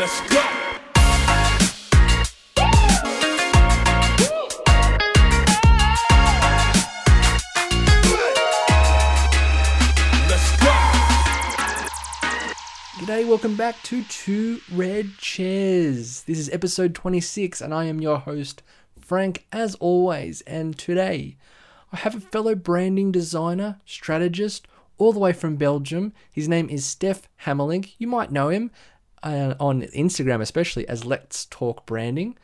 Let's go. G'day, welcome back to Two Red Chairs. This is episode 26, and I am your host, Frank, as always. And today, I have a fellow branding designer, strategist, all the way from Belgium. His name is Steph Hamerlinck. You might know him uh, on Instagram, especially as Let's Talk Branding,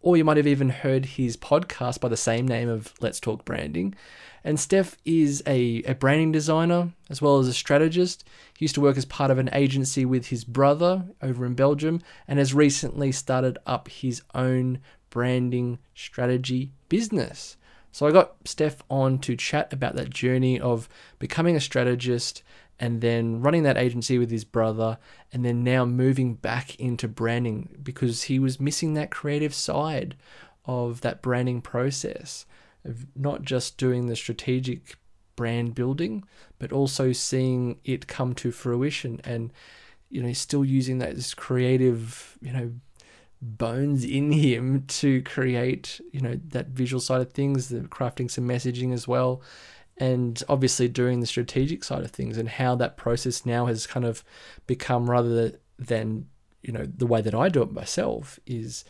or you might have even heard his podcast by the same name of Let's Talk Branding. And Steph is a, a branding designer as well as a strategist. He used to work as part of an agency with his brother over in Belgium and has recently started up his own branding strategy business. So I got Steph on to chat about that journey of becoming a strategist and then running that agency with his brother and then now moving back into branding because he was missing that creative side of that branding process of not just doing the strategic brand building but also seeing it come to fruition and you know still using that this creative you know bones in him to create you know that visual side of things the crafting some messaging as well and obviously doing the strategic side of things and how that process now has kind of become rather than you know the way that I do it myself is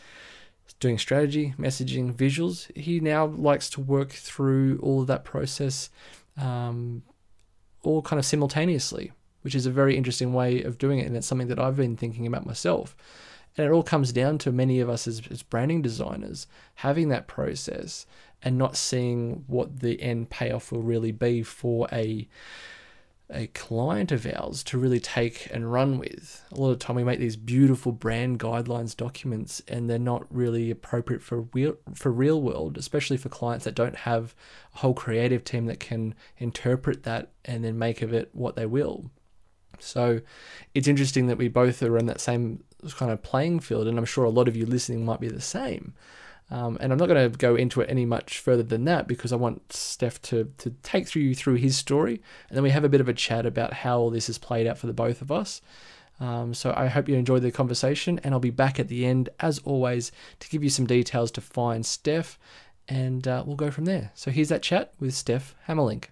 doing strategy messaging visuals. He now likes to work through all of that process um, all kind of simultaneously which is a very interesting way of doing it and it's something that I've been thinking about myself and it all comes down to many of us as, as branding designers having that process and not seeing what the end payoff will really be for a a client of ours to really take and run with. A lot of time we make these beautiful brand guidelines documents and they're not really appropriate for real for real world, especially for clients that don't have a whole creative team that can interpret that and then make of it what they will. So it's interesting that we both are in that same kind of playing field, and I'm sure a lot of you listening might be the same. Um, and I'm not going to go into it any much further than that because I want Steph to, to take through you through his story, and then we have a bit of a chat about how all this has played out for the both of us. Um, so I hope you enjoyed the conversation, and I'll be back at the end, as always, to give you some details to find Steph, and uh, we'll go from there. So here's that chat with Steph Hamerlinck.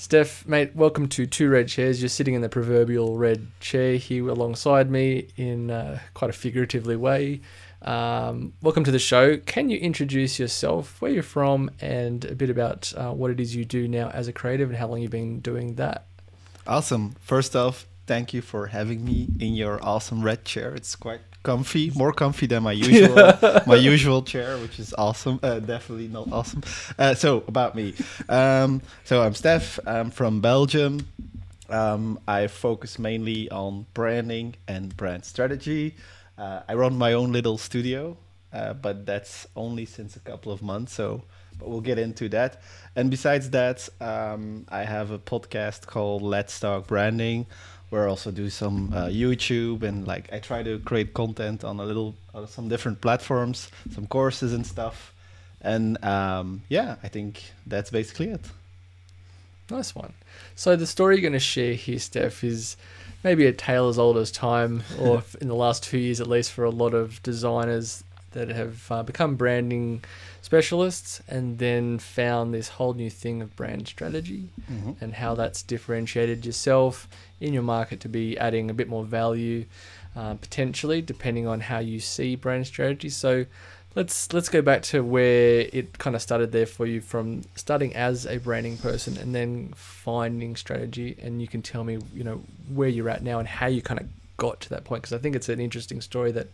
Steph, mate, welcome to Two Red Chairs. You're sitting in the proverbial red chair here alongside me in uh, quite a figuratively way. Um, welcome to the show. Can you introduce yourself, where you're from, and a bit about uh, what it is you do now as a creative and how long you've been doing that? Awesome. First off, thank you for having me in your awesome red chair. It's quite comfy, more comfy than my usual my usual chair, which is awesome. Uh, definitely not awesome. Uh, so about me. Um, so I'm Steph. I'm from Belgium. Um, I focus mainly on branding and brand strategy. Uh, I run my own little studio, uh, but that's only since a couple of months. So, but we'll get into that. And besides that, um, I have a podcast called Let's Talk Branding, where I also do some uh, YouTube and like I try to create content on a little uh, some different platforms, some courses and stuff. And um, yeah, I think that's basically it. Nice one. So the story you're going to share here, Steph, is maybe a tale as old as time, or in the last two years at least, for a lot of designers that have uh, become branding specialists and then found this whole new thing of brand strategy Mm-hmm. and how that's differentiated yourself in your market to be adding a bit more value uh, potentially depending on how you see brand strategy so let's let's go back to where it kind of started there for you from starting as a branding person and then finding strategy and you can tell me you know where you're at now and how you kind of got to that point because i think it's an interesting story that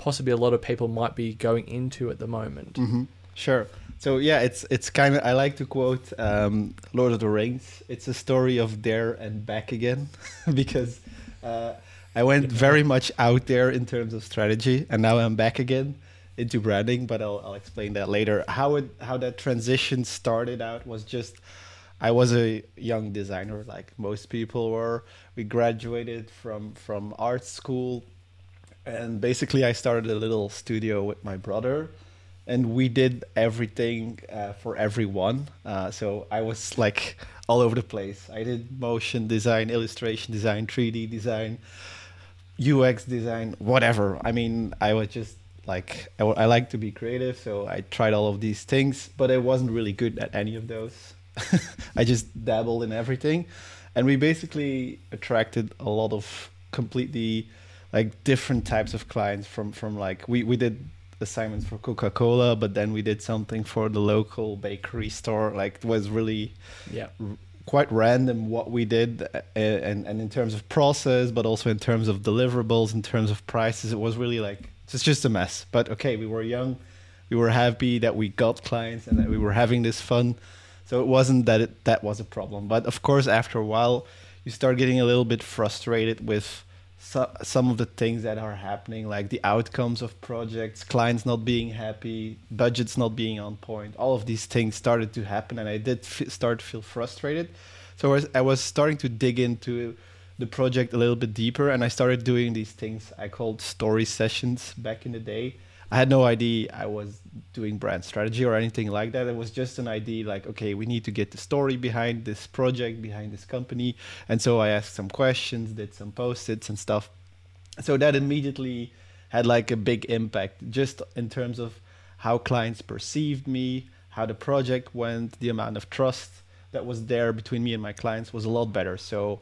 possibly a lot of people might be going into at the moment Mm-hmm. Sure. So yeah, it's it's kind of I like to quote um, Lord of the Rings. It's a story of there and back again, because uh, I went very much out there in terms of strategy, and now I'm back again into branding. But I'll, I'll explain that later. How it how that transition started out was just I was a young designer, like most people were. We graduated from from art school, and basically I started a little studio with my brother and we did everything uh, for everyone. Uh, so I was like all over the place. I did motion design, illustration design, 3D design, UX design, whatever. I mean, I was just like I, I like to be creative, so I tried all of these things, but I wasn't really good at any of those. I just dabbled in everything, and we basically attracted a lot of completely like different types of clients from from like we we did assignments for Coca-Cola, but then we did something for the local bakery store. Like it was really Yeah. r- quite random what we did, uh, and and in terms of process, but also in terms of deliverables, in terms of prices, it was really like it's just a mess. But okay, we were young, we were happy that we got clients and that we were having this fun. So it wasn't that it, that was a problem. But of course, after a while, you start getting a little bit frustrated with so, some of the things that are happening, like the outcomes of projects, clients not being happy, budgets not being on point. All of these things started to happen, and I did start to feel frustrated. So I was, I was starting to dig into the project a little bit deeper, and I started doing these things I called story sessions back in the day. I had no idea I was doing brand strategy or anything like that. It was just an idea like, okay, we need to get the story behind this project, behind this company. And so I asked some questions, did some post its and stuff. So that immediately had like a big impact just in terms of how clients perceived me, how the project went, the amount of trust that was there between me and my clients was a lot better. So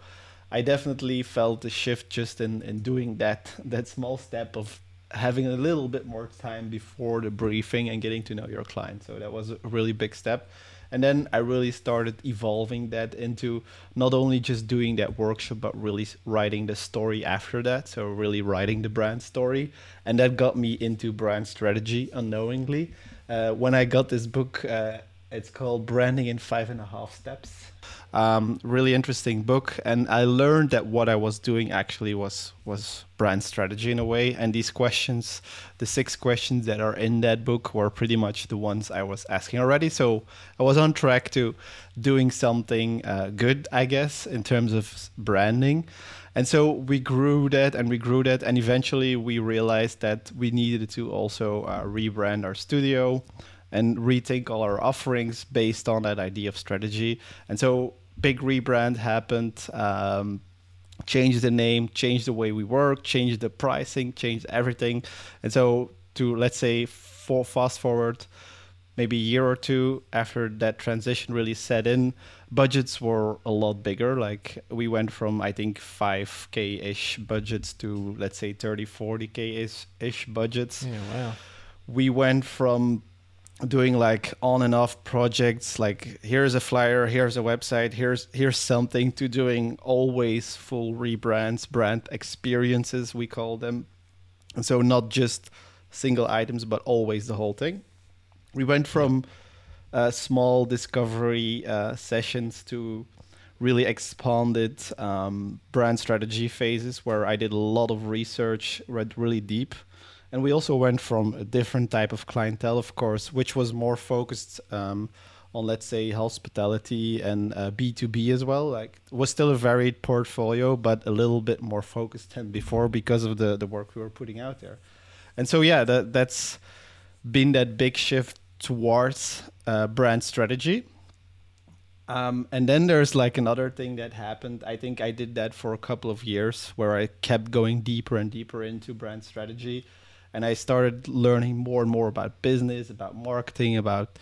I definitely felt a shift just in, in doing that that small step of having a little bit more time before the briefing and getting to know your client. So that was a really big step. And then I really started evolving that into not only just doing that workshop, but really writing the story after that. So, really writing the brand story. And that got me into brand strategy unknowingly. Uh, when I got this book, uh, it's called Branding in Five and a Half Steps. Um, really interesting book, and I learned that what I was doing actually was was brand strategy in a way. And these questions, the six questions that are in that book, were pretty much the ones I was asking already. So I was on track to doing something uh, good, I guess, in terms of branding. And so we grew that and we grew that, and eventually we realized that we needed to also uh, rebrand our studio and rethink all our offerings based on that idea of strategy. And so big rebrand happened. Um, changed the name, changed the way we work, changed the pricing, changed everything. And so to let's say for fast forward maybe a year or two after that transition really set in, budgets were a lot bigger. Like we went from I think 5k ish budgets to let's say 30 40k ish budgets Yeah. Wow. we went from doing like on and off projects like here's a flyer here's a website here's here's something to doing always full rebrands brand experiences we call them. And so not just single items but always the whole thing. We went from uh, small discovery uh, sessions to really expanded um, brand strategy phases where I did a lot of research, read really deep. And we also went from a different type of clientele, of course, which was more focused um, on, let's say, hospitality and uh, B2B as well. Like, was still a varied portfolio, but a little bit more focused than before because of the, the work we were putting out there. And so, yeah, that, that's been that big shift towards uh, brand strategy. Um, and then there's like another thing that happened. I think I did that for a couple of years where I kept going deeper and deeper into brand strategy. And I started learning more and more about business, about marketing, about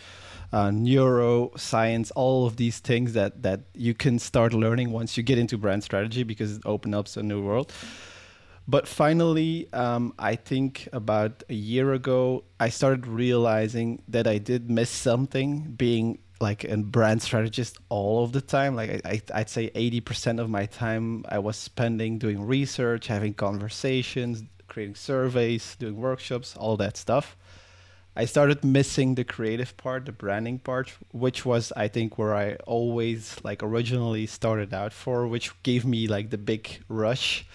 uh, neuroscience, all of these things that, that you can start learning once you get into brand strategy because it opens up a new world. But finally, um, I think about a year ago, I started realizing that I did miss something being like a brand strategist all of the time. Like I, I, would say 80% of my time I was spending doing research, having conversations, creating surveys, doing workshops, all that stuff. I started missing the creative part, the branding part, which was I think where I always like originally started out for, which gave me like the big rush.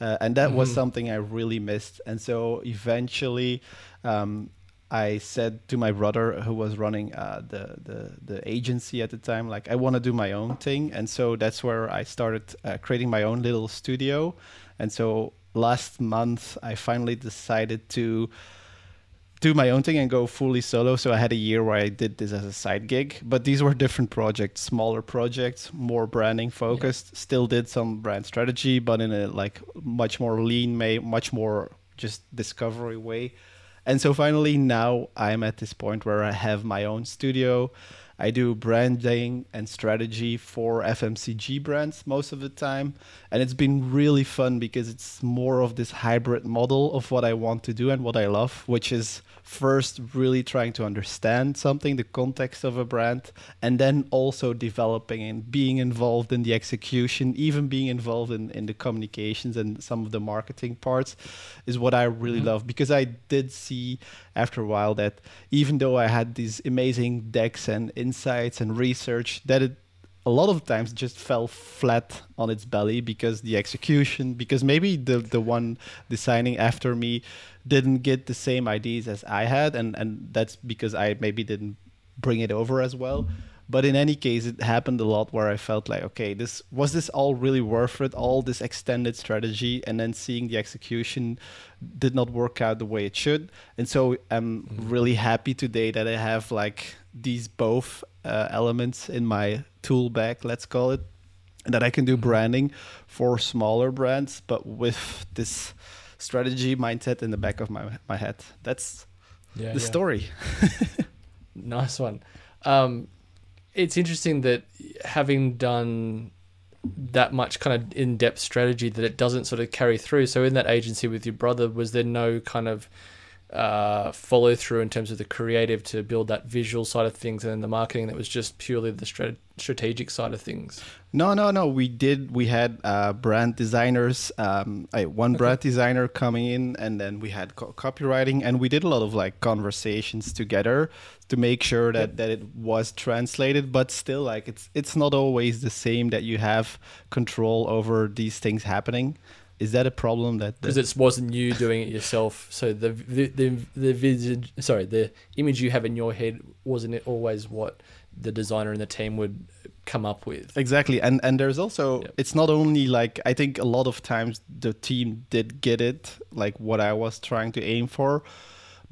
Uh, and that mm-hmm. was something I really missed. And so eventually, um, I said to my brother, who was running uh, the, the the agency at the time, like I want to do my own thing. And so that's where I started uh, creating my own little studio. And so last month, I finally decided to do my own thing and go fully solo. So I had a year where I did this as a side gig, but these were different projects, smaller projects, more branding focused. Yeah. Still did some brand strategy, but in a like much more lean, may much more just discovery way. And so finally now I'm at this point where I have my own studio. I do branding and strategy for FMCG brands most of the time. And it's been really fun because it's more of this hybrid model of what I want to do and what I love, which is first really trying to understand something, the context of a brand, and then also developing and being involved in the execution, even being involved in, in the communications and some of the marketing parts is what I really mm-hmm. love because I did see after a while that even though I had these amazing decks and insights and research, that it a lot of times just fell flat on its belly because the execution because maybe the the one designing after me didn't get the same ideas as I had and and that's because I maybe didn't bring it over as well. But in any case it happened a lot where I felt like okay this was this all really worth it? All this extended strategy and then seeing the execution did not work out the way it should. And so I'm mm-hmm. really happy today that I have like these both uh, elements in my tool bag, let's call it, and that I can do mm-hmm. branding for smaller brands, but with this strategy mindset in the back of my my head. That's yeah, the yeah. story. nice one. Um, it's interesting that having done that much kind of in-depth strategy that it doesn't sort of carry through. So in that agency with your brother, was there no kind of uh, follow through in terms of the creative to build that visual side of things and then the marketing that was just purely the strat- strategic side of things no no no we did we had uh, brand designers um, one okay. brand designer coming in and then we had co- copywriting and we did a lot of like conversations together to make sure that, yep. that it was translated but still like it's it's not always the same that you have control over these things happening is that a problem that because it wasn't you doing it yourself? So the the the, the vision, sorry, the image you have in your head wasn't it always what the designer and the team would come up with? Exactly, and and there's also yep. it's not only like I think a lot of times the team did get it like what I was trying to aim for,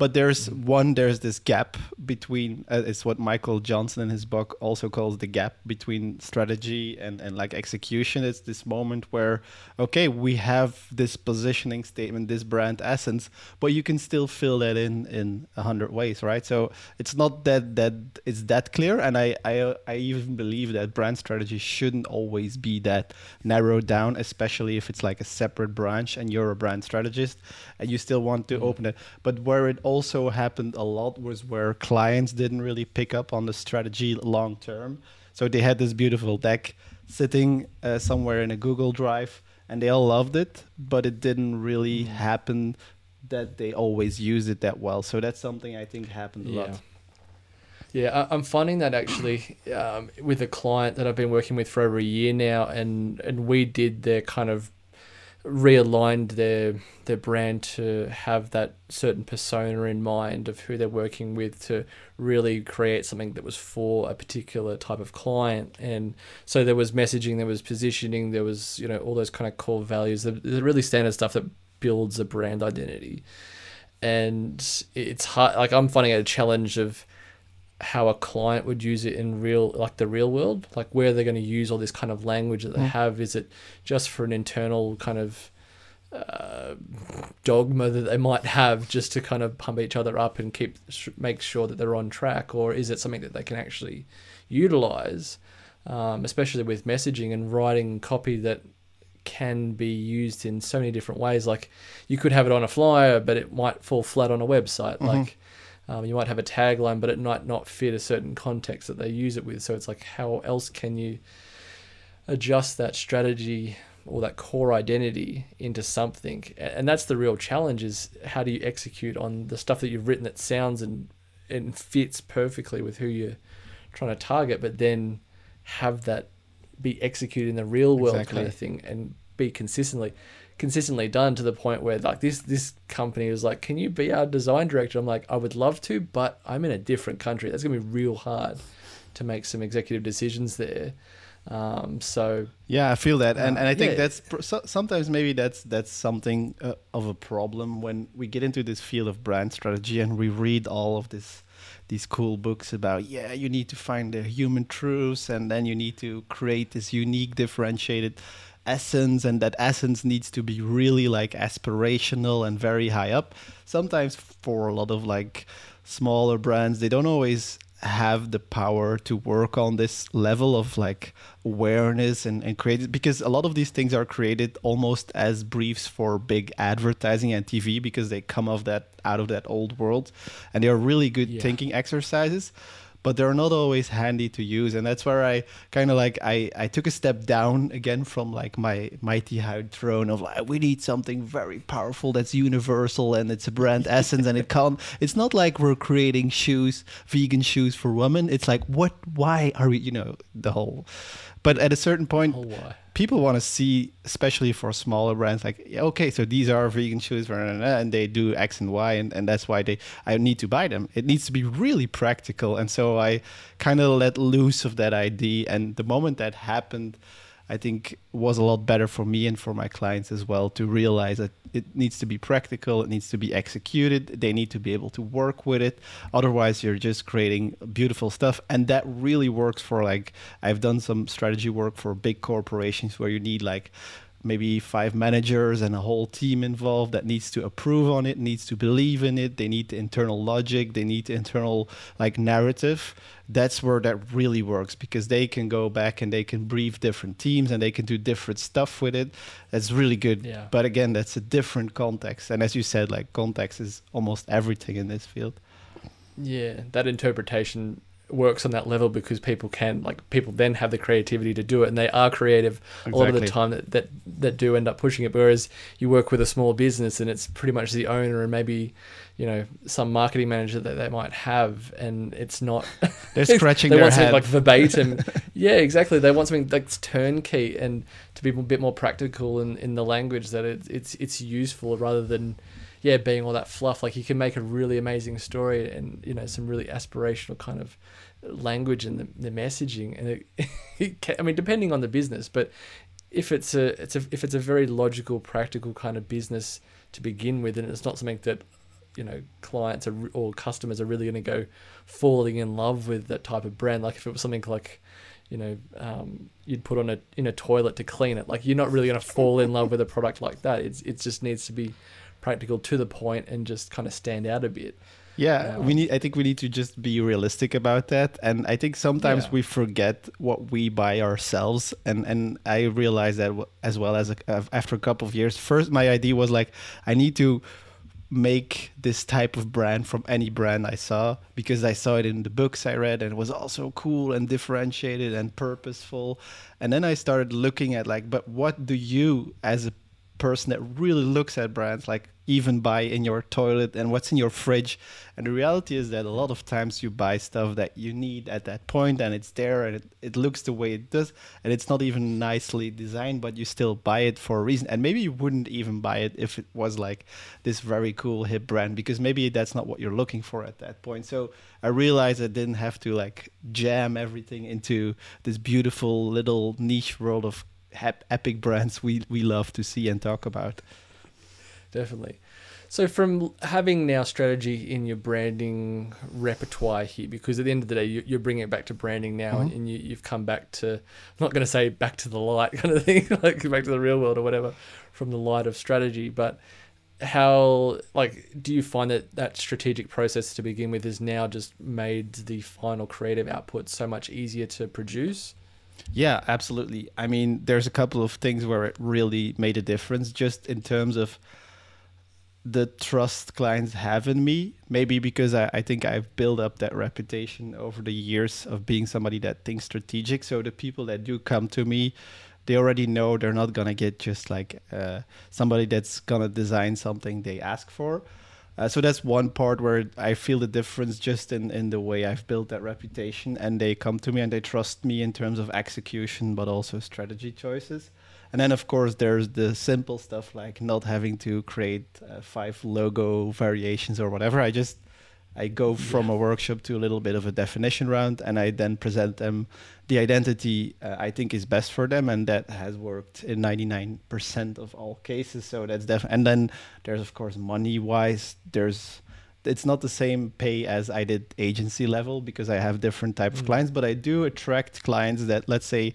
but there's one there's this gap between uh, it's what michael johnson in his book also calls the gap between strategy and, and like execution. It's this moment where okay we have this positioning statement this brand essence but you can still fill that in in a hundred ways right? So it's not that that it's that clear and i i, I even believe that brand strategy shouldn't always be that narrowed down especially if it's like a separate branch and you're a brand strategist and you still want to mm. open it. But where it also happened a lot was where clients didn't really pick up on the strategy long term. So they had this beautiful deck sitting uh, somewhere in a Google Drive and they all loved it, but it didn't really mm. happen that they always use it that well. So that's something I think happened a yeah. lot. Yeah, I'm finding that actually um, with a client that I've been working with for over a year now, and and we did their kind of realigned their their brand to have that certain persona in mind of who they're working with to really create something that was for a particular type of client. And so there was messaging there was positioning there was you know all those kind of core values the, the really standard stuff that builds a brand identity. And it's hard like i'm finding it a challenge of how a client would use it in real like the real world like where they're going to use all this kind of language that they mm. have is it just for an internal kind of uh, dogma that they might have just to kind of pump each other up and keep make sure that they're on track or is it something that they can actually utilize um, especially with messaging and writing copy that can be used in so many different ways like you could have it on a flyer but it might fall flat on a website mm-hmm. like um, you might have a tagline, but it might not fit a certain context that they use it with. So it's like, how else can you adjust that strategy or that core identity into something? And that's the real challenge: is how do you execute on the stuff that you've written that sounds and and fits perfectly with who you're trying to target, but then have that be executed in the real world exactly. kind of thing and be consistently consistently done to the point where like this this company was like, "Can you be our design director?" I'm like, "I would love to, but I'm in a different country. That's gonna be real hard to make some executive decisions there." Um, so Yeah, I feel that, and Uh, and I think yeah. that's so, sometimes maybe that's that's something uh, of a problem when we get into this field of brand strategy and we read all of this these cool books about yeah you need to find the human truths and then you need to create this unique differentiated essence and that essence needs to be really like aspirational and very high up. Sometimes for a lot of like smaller brands they don't always have the power to work on this level of like awareness and, and create it because a lot of these things are created almost as briefs for big advertising and TV because they come of that out of that old world. And they are really good Yeah. thinking exercises but they're not always handy to use. And that's where i kind of like I, I took a step down again from like my mighty high throne of like we need something very powerful that's universal and it's a brand essence and it can't it's not like we're creating shoes vegan shoes for women. It's like what why are we you know the whole but at a certain point oh people want to see, especially for smaller brands, like yeah, okay, so these are vegan shoes, blah, blah, blah, and they do X and Y, and, and that's why they I need to buy them. It needs to be really practical, and so I kind of let loose of that idea. And the moment that happened, I think was a lot better for me and for my clients as well to realize that it needs to be practical, it needs to be executed, they need to be able to work with it. Otherwise, you're just creating beautiful stuff, and that really works for like I've done some strategy work for big corporations where you need like maybe five managers and a whole team involved that needs to approve on it needs to believe in it. They need internal logic. They need internal like narrative. That's where that really works because they can go back and they can brief different teams and they can do different stuff with it. That's really good. Yeah. but again that's a different context. And as you said like context is almost everything in this field. Yeah, that interpretation works on that level because people can like people then have the creativity to do it and they are creative a lot of the time that, that that do end up pushing it. Whereas you work with a small business and it's pretty much the owner and maybe you know some marketing manager that they might have and it's not they're scratching they their want something head. like verbatim. Yeah exactly. They want something that's turnkey and to be a bit more practical in, in the language that it's it's it's useful rather than yeah being all that fluff like you can make a really amazing story and you know some really aspirational kind of language and the, the messaging. And it, it can, i mean depending on the business but if it's a it's a if it's a very logical practical kind of business to begin with and it's not something that you know clients are, or customers are really going to go falling in love with that type of brand like if it was something like you know um, you'd put on a in a toilet to clean it like you're not really going to fall in love with a product like that. It's it just needs to be practical to the point and just kind of stand out a bit Yeah, Um, we need. I think we need to just be realistic about that, and I think sometimes Yeah. we forget what we buy ourselves, and and I realized that as well as a, after a couple of years. First, my idea was like I need to make this type of brand from any brand I saw because I saw it in the books I read and it was also cool and differentiated and purposeful. And then I started looking at like, but what do you as a person that really looks at brands like even buy in your toilet and what's in your fridge. And the reality is that a lot of times you buy stuff that you need at that point and it's there and it, it looks the way it does and it's not even nicely designed but you still buy it for a reason. And maybe you wouldn't even buy it if it was like this very cool hip brand because maybe that's not what you're looking for at that point. So i realized i didn't have to like jam everything into this beautiful little niche world of epic brands we we love to see and talk about definitely. So from having now strategy in your branding repertoire here, because at the end of the day, you, you're bringing it back to branding now, Mhm. and, and you, you've come back to, I'm not going to say back to the light kind of thing, like back to the real world or whatever, from the light of strategy, but how like do you find that that strategic process to begin with has now just made the final creative output so much easier to produce Yeah, absolutely. I mean, there's a couple of things where it really made a difference just in terms of the trust clients have in me. Maybe because I, I think I've built up that reputation over the years of being somebody that thinks strategic. So the people that do come to me, they already know they're not to get just like uh, somebody that's to design something they ask for. Uh, so that's one part where I feel the difference just in, in the way I've built that reputation. And they come to me and they trust me in terms of execution, but also strategy choices. And then, of course, there's the simple stuff like not having to create uh, five logo variations or whatever. I just I go from Yeah. a workshop to a little bit of a definition round, and I then present them the identity uh, I think is best for them, and that has worked in 99% of all cases. So that's definitely. And then there's of course money wise. There's it's not the same pay as I did agency level because I have different type of Mm. clients, but I do attract clients that let's say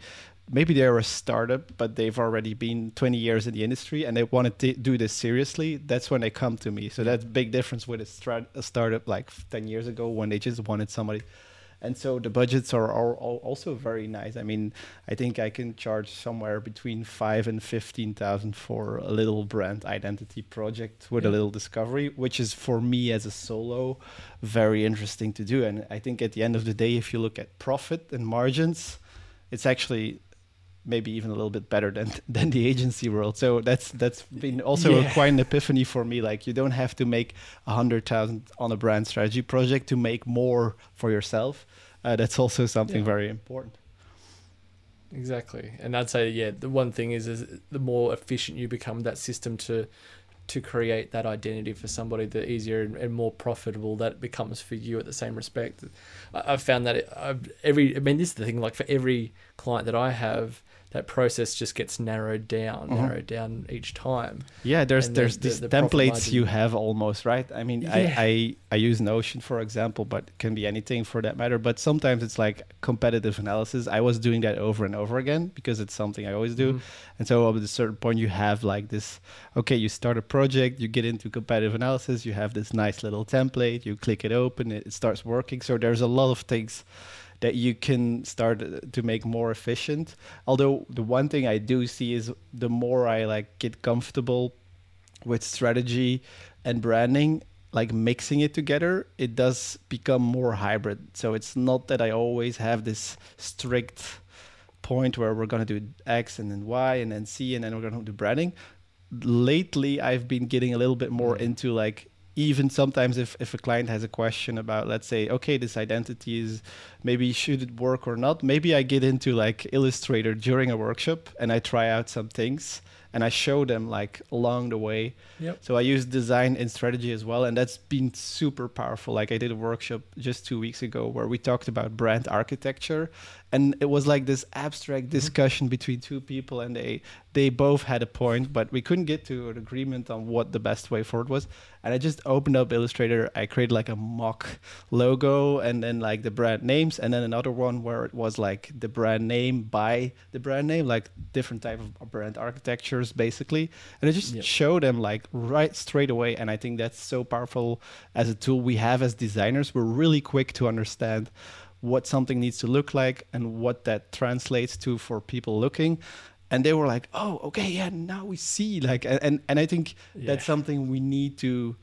maybe they're a startup, but they've already been 20 years in the industry and they want to do this seriously. That's when they come to me. So that's big difference with a, strat- a startup like 10 years ago when they just wanted somebody. And so the budgets are, are al- also very nice. I mean, I think I can charge somewhere between five and fifteen thousand for a little brand identity project with a little discovery, which is for me as a solo very interesting to do. And I think at the end of the day, if you look at profit and margins, it's actually maybe even a little bit better than than the agency world. So that's that's been also Yeah. a, quite an epiphany for me. Like you don't have to make a hundred thousand on a brand strategy project to make more for yourself. Uh, that's also something Yeah. very important. Exactly, and I'd say yeah, the one thing is is the more efficient you become that system to to create that identity for somebody, the easier and, and more profitable that becomes for you at the same respect. I, I've found that it, I've, every I mean this is the thing like for every client that I have, that process just gets narrowed down, Mhm. narrowed down each time. Yeah, there's And there's the- these the profit templates you have almost right. I mean, Yeah. I, I I use Notion for example, but it can be anything for that matter. But sometimes it's like competitive analysis. I was doing that over and over again because it's something I always do. Mhm. And so at a certain point, you have like this. Okay, you start a project, you get into competitive analysis. You have this nice little template. You click it open, it starts working. So there's a lot of things that you can start to make more efficient. Although the one thing I do see is the more I like get comfortable with strategy and branding, like mixing it together, it does become more hybrid. So it's not that I always have this strict point where we're going to do X and then Y and then C and then we're going to do branding. Lately, I've been getting a little bit more Mm. into like even sometimes if, if a client has a question about let's say okay this identity is maybe should it work or not maybe i get into like illustrator during a workshop and i try out some things and i show them like along the way Yep. so I use design and strategy as well, and that's been super powerful. Like I did a workshop just two weeks ago where we talked about brand architecture, and it was like this abstract mm-hmm. discussion between two people, and they they both had a point, but we couldn't get to an agreement on what the best way forward was. And I just opened up Illustrator. I created like a mock logo, and then like the brand names, and then another one where it was like the brand name by the brand name, like different type of brand architectures, basically. And I just Yep. show them like right straight away and i think that's so powerful as a tool we have as designers we're really quick to understand what something needs to look like and what that translates to for people looking. And they were like oh okay yeah now we see like and and, i think Yeah. that's something we need to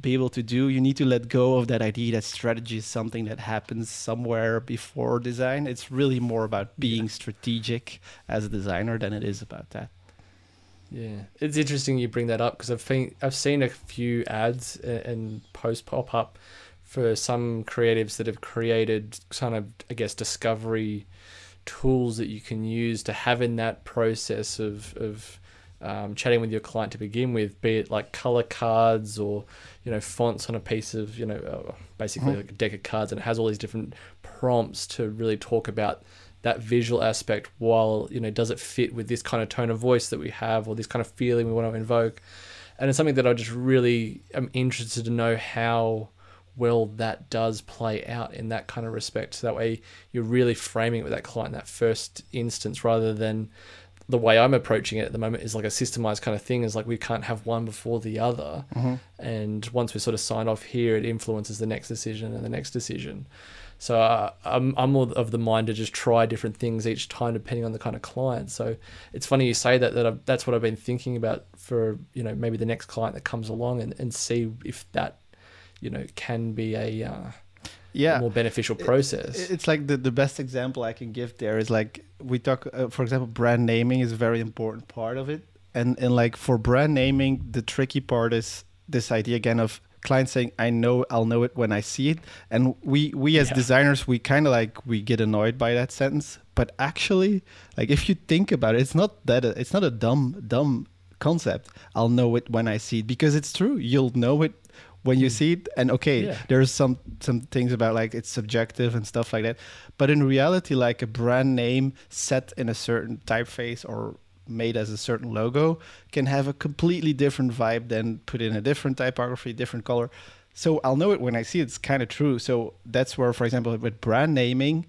be able to do. You need to let go of that idea that strategy is something that happens somewhere before design. It's really more about being strategic as a designer than it is about that. Yeah, it's interesting you bring that up because I've seen I've seen a few ads and posts pop up for some creatives that have created kind of I guess discovery tools that you can use to have in that process of of um, chatting with your client to begin with, be it like color cards or you know fonts on a piece of you know uh, basically Mhm. like a deck of cards, and it has all these different prompts to really talk about that visual aspect while you know does it fit with this kind of tone of voice that we have or this kind of feeling we want to invoke and it's something that i just really am interested to know how well that does play out in that kind of respect. So that way you're really framing it with that client in that first instance rather than the way i'm approaching it at the moment is like a systemized kind of thing. Is like we can't have one before the other. And once we sort of sign off here it influences the next decision and the next decision. So uh, I'm, I'm more of the mind to just try different things each time depending on the kind of client. So it's funny you say that that I've, that's what i've been thinking about for you know maybe the next client that comes along and, and see if that you know can be a, uh, yeah more beneficial process It's like the, the best example I can give there is like we talk, uh, for example, brand naming is a very important part of it. And, and like for brand naming, the tricky part is this idea again of client saying, I know I'll know it when I see it. And we, we as Yeah. designers, we kind of like, we get annoyed by that sentence. But actually, like if you think about it, it's not that, it's not a dumb, dumb concept. I'll know it when I see it because it's true. You'll know it when you mm. see it and okay Yeah. there's some some things about like it's subjective and stuff like that but in reality like a brand name set in a certain typeface or made as a certain logo can have a completely different vibe than put in a different typography different color so i'll know it when i see it. it's kind of true so that's where for example with brand naming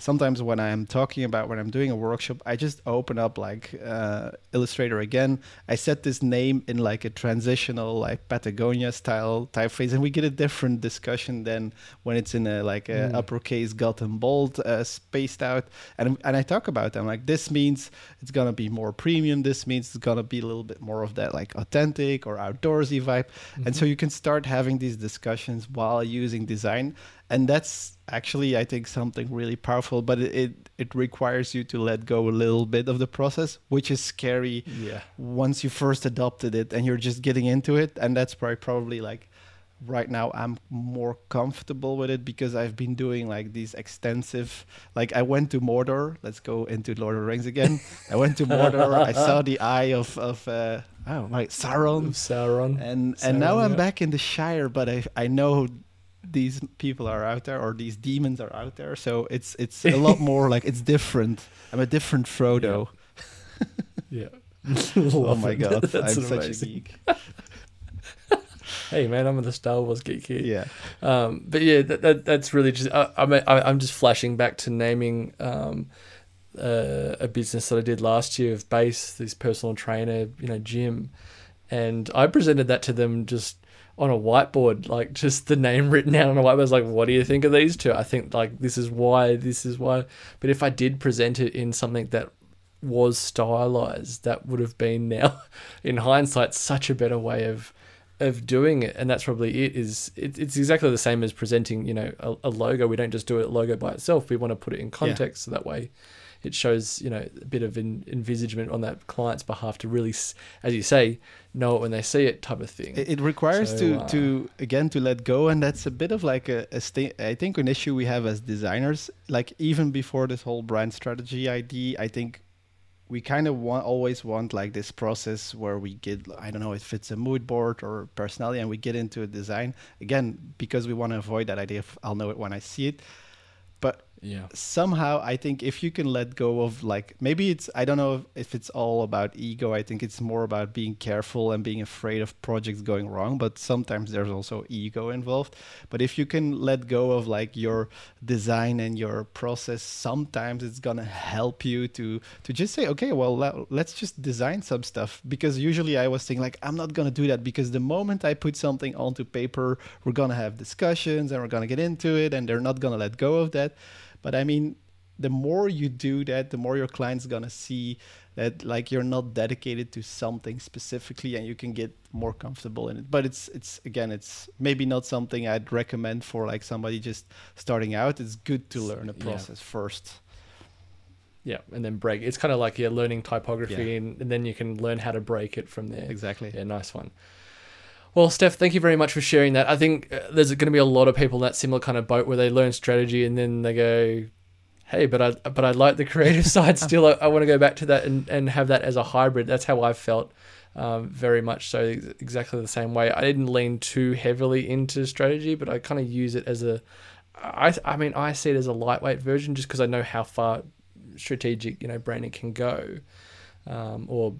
sometimes when I'm talking about when I'm doing a workshop, I just open up like uh, Illustrator again. I set this name in like a transitional, like Patagonia style typeface, and we get a different discussion than when it's in a like a Mm. uppercase Gotham bold uh, spaced out. And and I talk about them like this means it's gonna be more premium. This means it's gonna be a little bit more of that like authentic or outdoorsy vibe. And so you can start having these discussions while using design and that's actually i think something really powerful but it, it it requires you to let go a little bit of the process which is scary Yeah. once you first adopted it and you're just getting into it. And that's probably probably like right now i'm more comfortable with it because i've been doing like these extensive like i went to mordor. Let's go into lord of the rings again. I went to mordor. I saw the eye of of uh oh like sauron. Sauron. and Sauron, and now I'm back in the Shire, but I I know these people are out there or these demons are out there, so it's it's a lot more like it's different. I'm a different Frodo. Yeah. Oh my it. god, That's I'm such a geek. Hey man, I'm the Star Wars geek here. Yeah, Um, but yeah, that, that that's really just. I, I'm I, I'm just flashing back to naming um, uh, a business that I did last year of base this personal trainer, you know, gym, and I presented that to them just on a whiteboard, like just the name written out on a whiteboard. I was like, "What do you think of these two? I think like this is why, this is why." But if I did present it in something that was stylized, that would have been now, in hindsight, such a better way of of doing it and that's probably it is it, it's exactly the same as presenting you know a, a logo we don't just do a logo by itself we want to put it in context so that way it shows you know a bit of en- envisagement on that client's behalf to really as you say know it when they see it type of thing it, it requires So, to uh, to again to let go, and that's a bit of like a, a sta- I think an issue we have as designers. Like even before this whole brand strategy idea, I think we kind of want always want like this process where we get I don't know if it's a mood board or personality, and we get into a design again because we want to avoid that idea of I'll know it when I see it. Yeah somehow I think if you can let go of like maybe it's I don't know if it's all about ego. I think it's more about being careful and being afraid of projects going wrong. But sometimes there's also ego involved. But if you can let go of like your design and your process, sometimes it's gonna help you to to just say, okay, well let's just design some stuff. Because usually I was thinking like I'm not gonna do that because the moment I put something onto paper, we're gonna have discussions and we're gonna get into it, and they're not gonna let go of that. But I mean, the more you do that, the more your client's gonna see that like you're not dedicated to something specifically, and you can get more comfortable in it. But it's it's again, it's maybe not something I'd recommend for like somebody just starting out. It's good to learn a Yeah. process first. yeah and then break it's kind of like you're learning typography Yeah. and, and then you can learn how to break it from there Exactly. Yeah, nice one. Well, Steph, thank you very much for sharing that. I think uh, there's going to be a lot of people in that similar kind of boat where they learn strategy and then they go, "Hey, but I but I like the creative side still. I, I want to go back to that and, and have that as a hybrid." That's how I felt, um, very much so, exactly the same way. I didn't lean too heavily into strategy, but I kind of use it as a, I I mean, I see it as a lightweight version just because I know how far strategic you know branding can go, um, or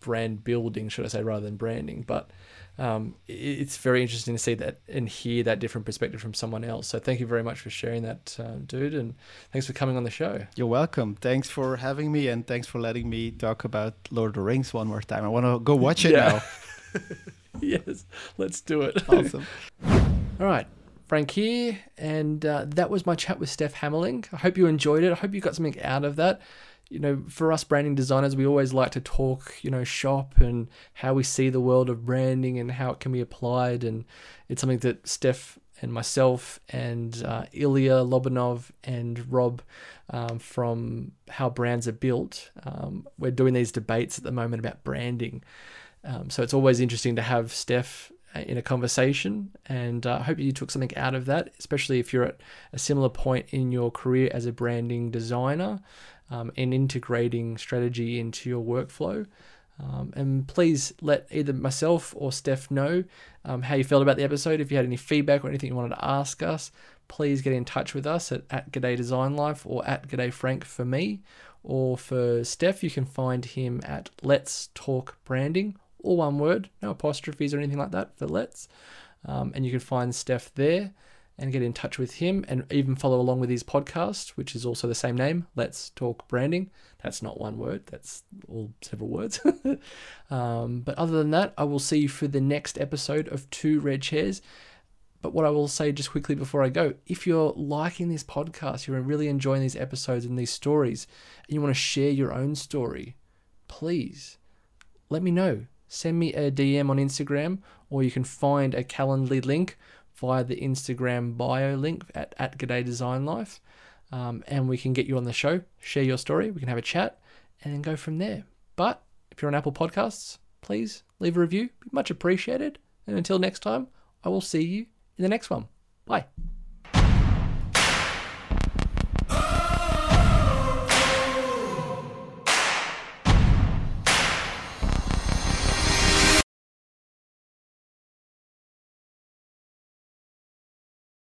brand building, should I say, rather than branding. But um, it's very interesting to see that and hear that different perspective from someone else. So thank you very much for sharing that, uh, dude, and thanks for coming on the show. You're welcome. Thanks for having me, and thanks for letting me talk about Lord of the Rings one more time. I want to go watch it Yeah. now. yes, let's do it. Awesome. All right, Frank here, and uh, that was my chat with Steph Hamerlinck. I hope you enjoyed it. I hope you got something out of that. You know, for us branding designers, we always like to talk, you know, shop and how we see the world of branding and how it can be applied. And it's something that Steph and myself and uh, Ilya Lobanov and Rob um, from How Brands Are Built, um, we're doing these debates at the moment about branding. Um, so it's always interesting to have Steph uh, in a conversation, and uh, I hope you took something out of that, especially if you're at a similar point in your career as a branding designer um, and integrating strategy into your workflow. Um, and please let either myself or Steph know um, how you felt about the episode. If you had any feedback or anything you wanted to ask us, please get in touch with us at, at G'day Design Life or at G'day Frank for me. Or for Steph, you can find him at Let's Talk Branding, all one word, no apostrophes or anything like that for Let's. Um, and you can find Steph there and get in touch with him and even follow along with his podcast, which is also the same name, Let's Talk Branding. That's not one word, that's all several words. um, but other than that, I will see you for the next episode of Two Red Chairs. But what I will say just quickly before I go if you're liking this podcast, you're really enjoying these episodes and these stories, and you want to share your own story, please let me know. Send me a DM on Instagram, or you can find a Calendly link via the Instagram bio link at, at G'day Design Life. Um, and we can get you on the show, share your story, we can have a chat, and then go from there. But if you're on Apple Podcasts, please leave a review, be much appreciated. And until next time, I will see you in the next one. Bye.